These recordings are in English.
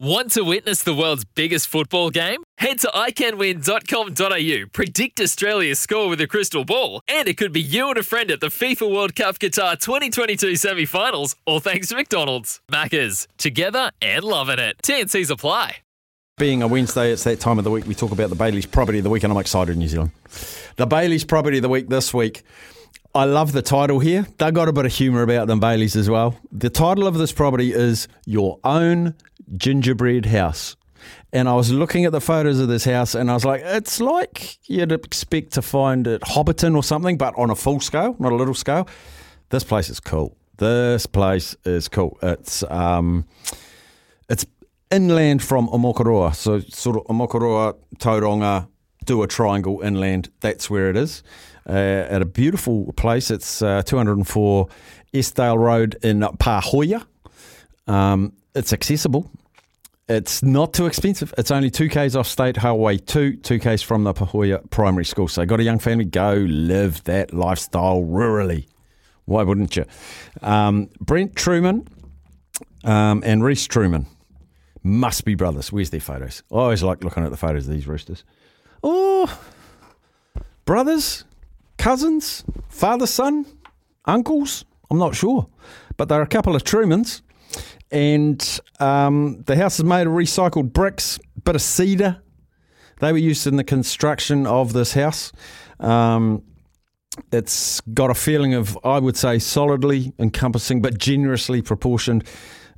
Want to witness the world's biggest football game? Head to iCanWin.com.au, predict Australia's score with a crystal ball, and it could be you and a friend at the FIFA World Cup Qatar 2022 semi finals, all thanks to McDonald's. Maccas, together and loving it. TNC's apply. Being a Wednesday, it's that time of the week we talk about the Bayley's property of the week, and I'm excited, in New Zealand. The Bayley's property of the week this week. I love the title here. They got a bit of humour about them, Bayley's as well. The title of this property is Your Own gingerbread house. And I was looking at the photos of this house and I was like, it's like you'd expect to find at Hobbiton or something, but on a full scale, not a little scale. This place is cool. This place is cool. It's um, it's inland from Omokoroa. So sort of Omokoroa, Tauranga, do a triangle inland. That's where it is. Uh, at a beautiful place. It's uh, 204 Estdale Road in Pahoia. Um, it's accessible. It's not too expensive. It's only two k's off State Highway 2, two k's from the Pahoia Primary School. So, got a young family, go live that lifestyle rurally. Why wouldn't you? Um, Brent Truman um, and Reese Truman must be brothers. Where's their photos? I always like looking at the photos of these roosters. Oh, brothers, cousins, father, son, uncles. I'm not sure, but there are a couple of Trumans and um, the house is made of recycled bricks, bit of cedar. They were used in the construction of this house. Um, it's got a feeling of, I would say, solidly encompassing but generously proportioned,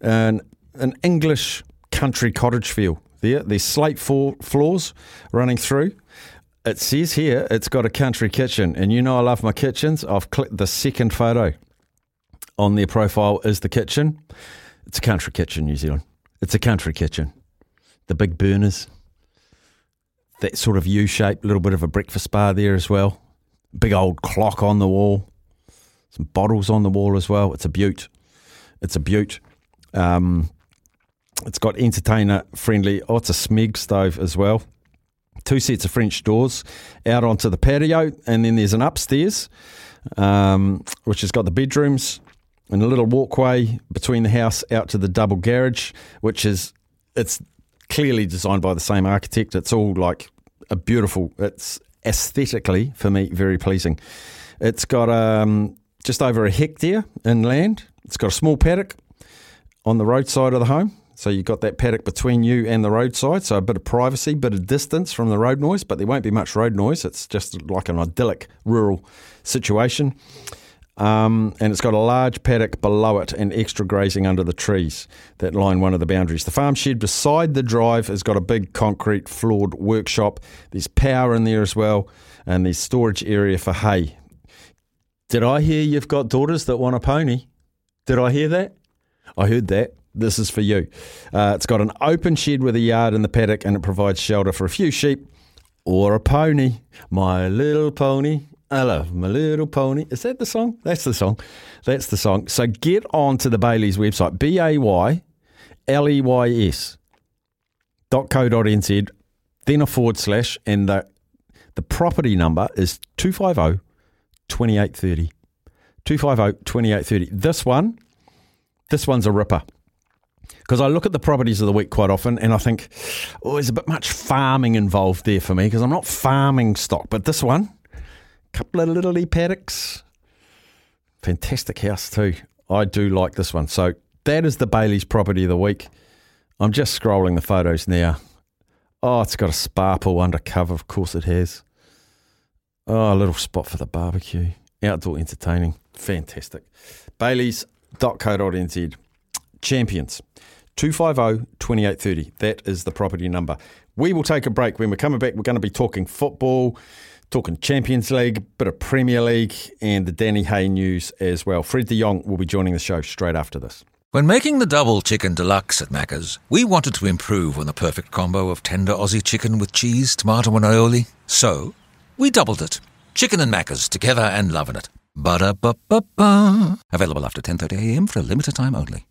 and an English country cottage feel. There, there's slate floors running through. It says here it's got a country kitchen, and you know I love my kitchens. I've clicked the second photo on their profile is the kitchen. It's a country kitchen, New Zealand. It's a country kitchen. The big burners, that sort of U shape, little bit of a breakfast bar there as well. Big old clock on the wall, some bottles on the wall as well. It's a beaut. It's a beaut. Um, it's got entertainer friendly. Oh, it's a Smeg stove as well. Two sets of French doors out onto the patio, and then there's an upstairs, um, which has got the bedrooms, and a little walkway between the house out to the double garage, which is it's clearly designed by the same architect. It's all like a beautiful. It's aesthetically for me very pleasing. It's got um, just over a hectare in land. It's got a small paddock on the roadside of the home. So you've got that paddock between you and the roadside, so a bit of privacy, bit of distance from the road noise, but there won't be much road noise. It's just like an idyllic rural situation. Um, and it's got a large paddock below it and extra grazing under the trees that line one of the boundaries. The farm shed beside the drive has got a big concrete floored workshop. There's power in there as well, and there's storage area for hay. Did I hear you've got daughters that want a pony? Did I hear that? I heard that. This is for you. Uh, it's got an open shed with a yard in the paddock, and it provides shelter for a few sheep or a pony. My little pony I love my little pony. Is that the song? That's the song. That's the song. So get on to the Bayley's website, B A Y L E Y S dot co dot nz, then a forward slash, and the, the property number is 250 2830. 250 2830. This one, this one's a ripper. Because I look at the properties of the week quite often and I think, oh, there's a bit much farming involved there for me because I'm not farming stock. But this one, couple of little paddocks. Fantastic house too. I do like this one. So that is the Bayley's property of the week. I'm just scrolling the photos now. Oh, it's got a spa pool undercover. Of course it has. Oh, a little spot for the barbecue. Outdoor entertaining. Fantastic. Bayleys.co.nz. Champions. 250 2830. That is the property number. We will take a break. When we're coming back, we're going to be talking football talking Champions League, bit of Premier League, and the Danny Hay news as well. Fred de Jong will be joining the show straight after this. When making the double chicken deluxe at Macca's, we wanted to improve on the perfect combo of tender Aussie chicken with cheese, tomato, and aioli. So, we doubled it. Chicken and Macca's together and loving it. Ba-da-ba-ba-ba. Available after 10.30am for a limited time only.